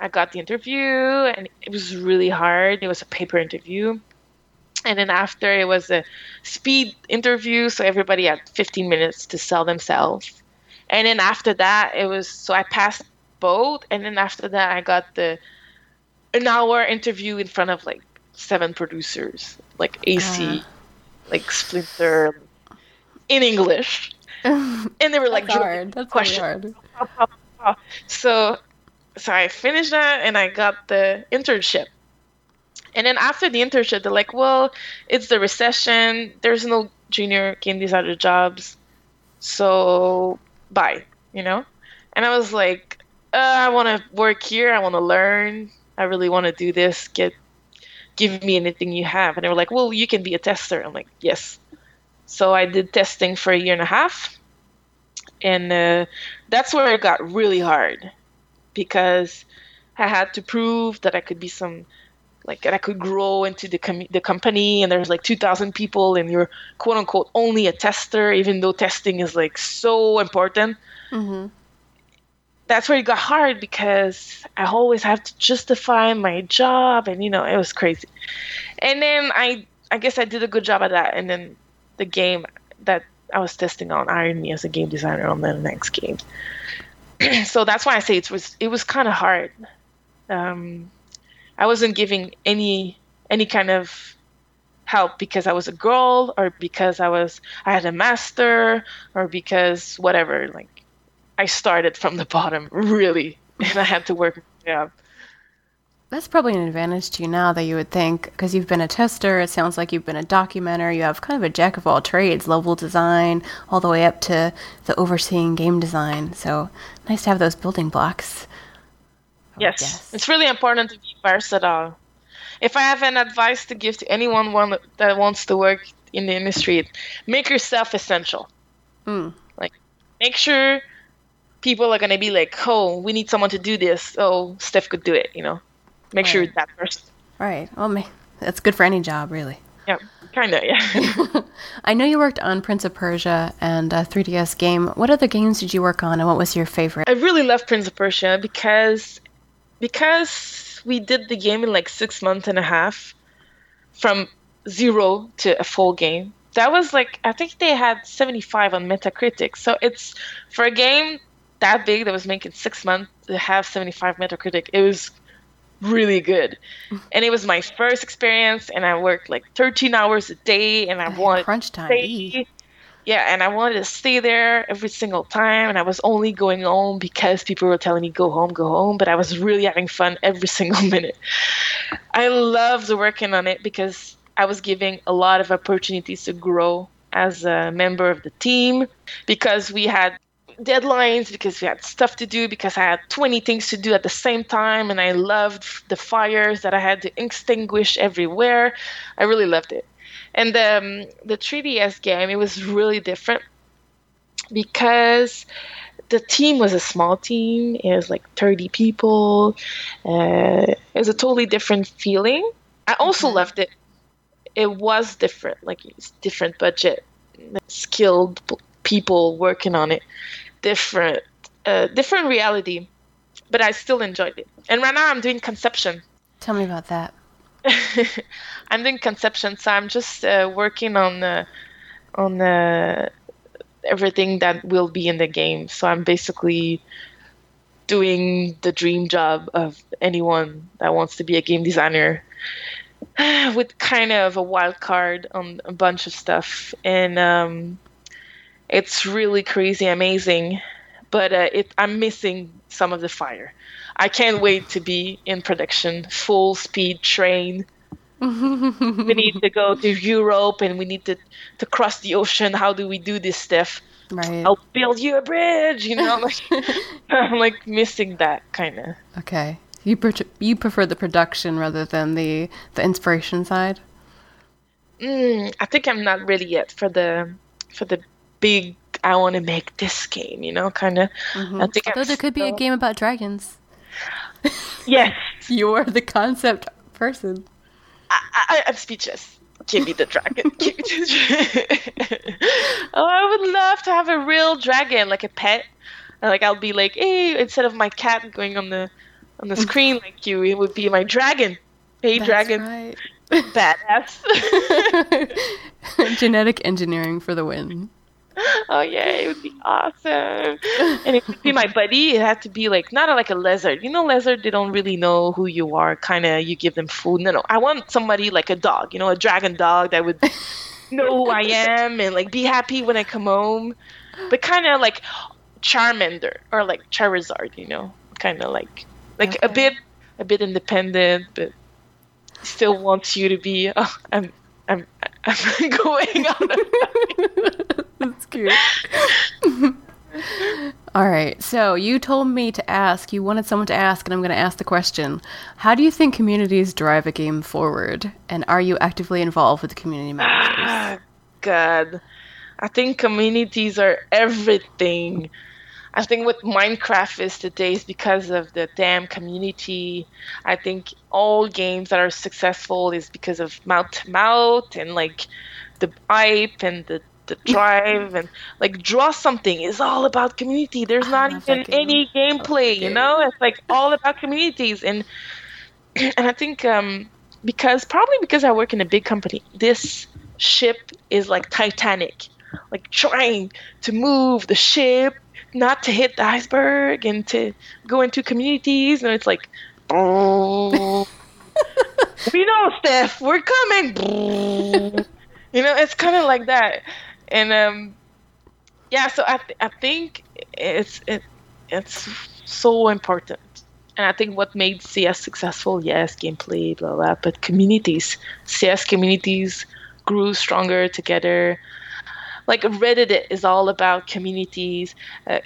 I got the interview and it was really hard. It was a paper interview. And then after it was a speed interview, so everybody had 15 minutes to sell themselves. And then after that, it was so I passed both, and then after that, I got the an hour interview in front of like seven producers, like AC, uh. like Splinter, in English, and they were like, That's hard. That's questions. hard. So so I finished that and I got the internship. And then after the internship, they're like, well, it's the recession. There's no junior game designer jobs. So bye, you know? And I was like, uh, I want to work here. I want to learn. I really want to do this. Get, give me anything you have. And they were like, well, you can be a tester. I'm like, yes. So I did testing for a year and a half. And uh, that's where it got really hard because I had to prove that I could be some like that I could grow into the com- the company and there's like 2000 people and you're quote unquote only a tester even though testing is like so important. Mm-hmm. That's where it got hard because I always have to justify my job and you know it was crazy. And then I I guess I did a good job at that and then the game that I was testing on hired me as a game designer on the next game. so that's why I say it was it was kind of hard. Um, I wasn't giving any any kind of help because I was a girl or because I was I had a master or because whatever. Like I started from the bottom really, and I had to work. Yeah. That's probably an advantage to you now that you would think, because you've been a tester, it sounds like you've been a documenter, you have kind of a jack of all trades, level design, all the way up to the overseeing game design. So nice to have those building blocks. Yes, it's really important to be versatile. If I have an advice to give to anyone one that wants to work in the industry, make yourself essential. Mm. Like, make sure people are going to be like, oh, we need someone to do this. Oh, Steph could do it, you know? make right. sure that first. Right. Oh, well, that's good for any job, really. Yeah, kind of. Yeah. I know you worked on Prince of Persia and a 3DS game. What other games did you work on, and what was your favorite? I really love Prince of Persia because because we did the game in like six months and a half, from zero to a full game. That was like I think they had 75 on Metacritic. So it's for a game that big that was making six months to have 75 Metacritic. It was really good. And it was my first experience, and I worked like 13 hours a day, and I wanted crunch time. Stay, yeah, and I wanted to stay there every single time, and I was only going home because people were telling me go home, go home. But I was really having fun every single minute. I loved working on it because I was giving a lot of opportunities to grow as a member of the team because we had deadlines because we had stuff to do because I had 20 things to do at the same time and I loved the fires that I had to extinguish everywhere. I really loved it. And um, the 3DS game, it was really different because the team was a small team. It was like 30 people. Uh, it was a totally different feeling. I also okay. loved it. It was different, like different budget, skilled people working on it, different, uh, different reality. But I still enjoyed it. And right now I'm doing conception. Tell me about that. I'm doing conception, so I'm just uh, working on the on the everything that will be in the game. So I'm basically doing the dream job of anyone that wants to be a game designer with kind of a wild card on a bunch of stuff and um, it's really crazy amazing but uh, it, i'm missing some of the fire i can't wait to be in production full speed train we need to go to Europe and we need to, to cross the ocean. How do we do this stuff? Right. I'll build you a bridge. You know, like I'm like missing that kind of. Okay, you per- you prefer the production rather than the the inspiration side. Mm, I think I'm not ready yet for the for the big. I want to make this game. You know, kind of. Mm-hmm. I think. Although I'm there could still... be a game about dragons. Yes. You're the concept person. I, am speechless. Give me the dragon. Give me the dragon. oh, I would love to have a real dragon, like a pet. Like I'll be like, hey, instead of my cat going on the on the screen like you, it would be my dragon. Hey, That's dragon. Right. Badass. Genetic engineering for the win. oh yeah, it would be awesome. and it would be my buddy. It had to be like not like a lizard. You know, lizard they don't really know who you are. Kind of you give them food. No, no. I want somebody like a dog. You know, a dragon dog that would know who I am and like be happy when I come home. But kind of like Charmander or like Charizard. You know, kind of like like okay. a bit a bit independent, but still wants you to be. Oh, I'm I'm I'm going on. That's cute. All right. So you told me to ask, you wanted someone to ask, and I'm going to ask the question How do you think communities drive a game forward? And are you actively involved with the community managers? Ah, God. I think communities are everything. I think what Minecraft is today is because of the damn community. I think all games that are successful is because of mouth to mouth and like the hype and the the drive and like draw something is all about community. There's not even any gameplay, you know? It's like all about communities and and I think um because probably because I work in a big company, this ship is like Titanic. Like trying to move the ship, not to hit the iceberg and to go into communities and it's like oh we know Steph, we're coming. you know, it's kind of like that and um, yeah, so I th- I think it's it it's so important. And I think what made CS successful, yes, gameplay, blah blah, but communities, CS communities grew stronger together. Like Reddit is all about communities. Uh,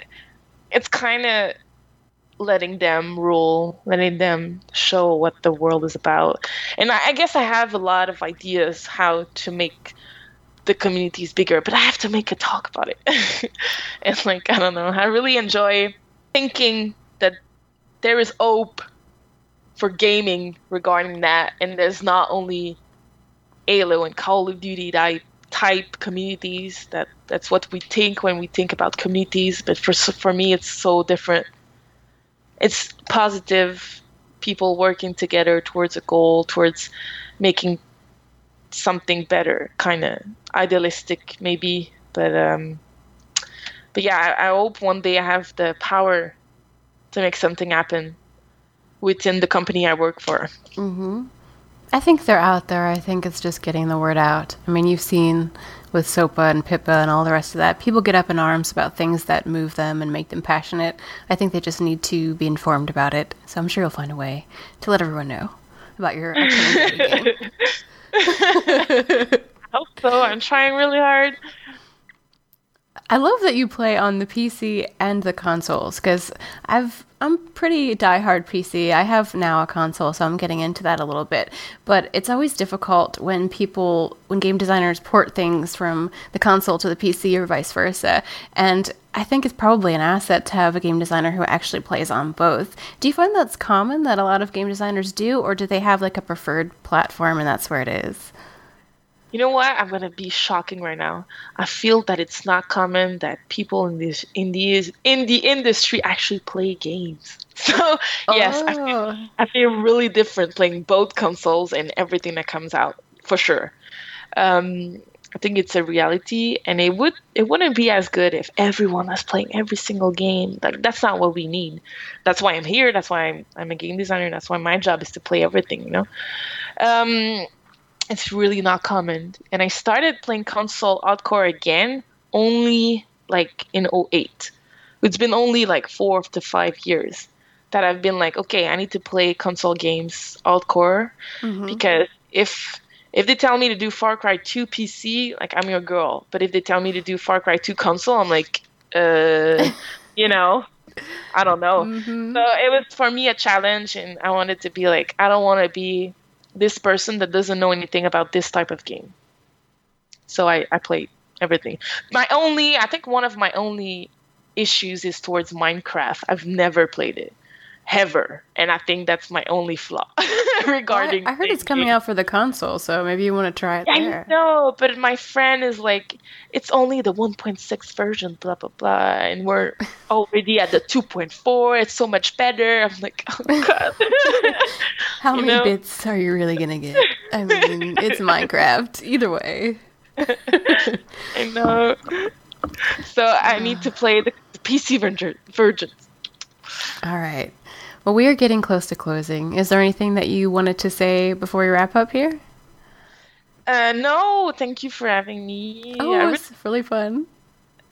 it's kind of letting them rule, letting them show what the world is about. And I, I guess I have a lot of ideas how to make the community is bigger, but I have to make a talk about it. and like I don't know, I really enjoy thinking that there is hope for gaming regarding that, and there's not only Halo and Call of Duty type type communities that that's what we think when we think about communities, but for for me it's so different. It's positive people working together towards a goal, towards making something better, kind of idealistic maybe, but um, but yeah, I, I, hope one day I have the power to make something happen within the company I work for. Mm-hmm. I think they're out there. I think it's just getting the word out. I mean, you've seen with SOPA and PIPA and all the rest of that, people get up in arms about things that move them and make them passionate. I think they just need to be informed about it. So I'm sure you'll find a way to let everyone know about your game. I hope so. I'm trying really hard. I love that you play on the PC and the consoles because I've I'm pretty diehard PC. I have now a console, so I'm getting into that a little bit. But it's always difficult when people, when game designers port things from the console to the PC or vice versa. And I think it's probably an asset to have a game designer who actually plays on both. Do you find that's common that a lot of game designers do, or do they have like a preferred platform and that's where it is? You know what? I'm gonna be shocking right now. I feel that it's not common that people in this in the in the industry actually play games. So yes, oh. I, feel, oh. I feel really different playing both consoles and everything that comes out for sure. Um, I think it's a reality, and it would it wouldn't be as good if everyone was playing every single game. Like that's not what we need. That's why I'm here. That's why I'm I'm a game designer. and That's why my job is to play everything. You know. Um, it's really not common. And I started playing console hardcore again only like in 08. It's been only like four to five years that I've been like, okay, I need to play console games hardcore mm-hmm. because if if they tell me to do Far Cry 2 PC, like I'm your girl. But if they tell me to do Far Cry 2 console, I'm like, uh, you know, I don't know. Mm-hmm. So it was for me a challenge, and I wanted to be like, I don't want to be this person that doesn't know anything about this type of game. So I, I played everything. My only, I think one of my only issues is towards Minecraft. I've never played it ever, and I think that's my only flaw regarding. Well, I, I, heard it's coming out for the console, so maybe you want to try it there. I know, but my friend is like, it's only the 1.6 version, blah blah blah, and we're already at the 2.4. It's so much better. I'm like, oh god. How you many know? bits are you really gonna get? I mean, it's Minecraft. Either way. I know. So I need to play the PC version. All right. Well, we are getting close to closing. Is there anything that you wanted to say before we wrap up here? Uh, no, thank you for having me. Oh, it was really fun.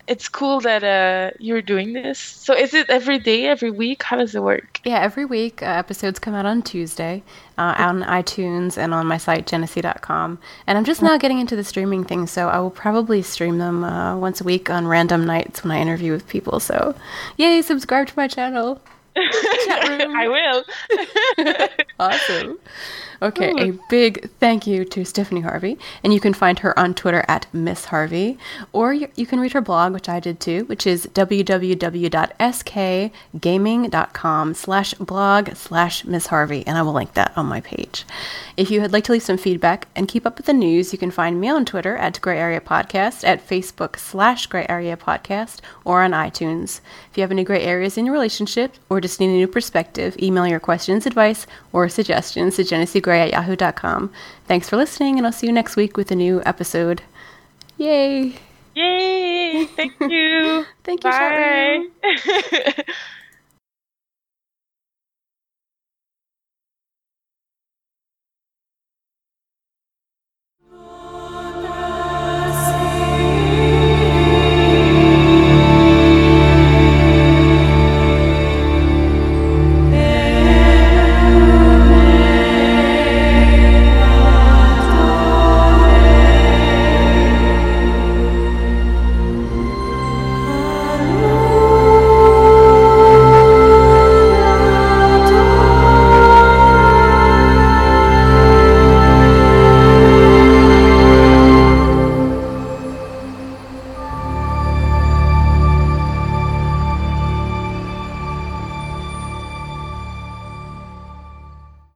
It's cool that uh, you're doing this. So, is it every day, every week? How does it work? Yeah, every week. Uh, episodes come out on Tuesday uh, on iTunes and on my site, Jenesee.com. And I'm just now getting into the streaming thing, so I will probably stream them uh, once a week on random nights when I interview with people. So, yay, subscribe to my channel. I will. awesome. Okay, Ooh. a hmm. big thank you to Stephanie Harvey, and you can find her on Twitter at Miss Harvey, or you, you can read her blog, which I did too, which is www.skgaming.com slash blog slash Miss Harvey, and I will link that on my page. If you would like to leave some feedback and keep up with the news, you can find me on Twitter at Grey Area Podcast, at Facebook slash Grey Area Podcast, or on iTunes. If you have any gray areas in your relationship or just need a new perspective, email your questions, advice, or suggestions to jeneseegrey at yahoo.com. Thanks for listening, and I'll see you next week with a new episode. Yay! Yay! Thank you. Thank you, Bye.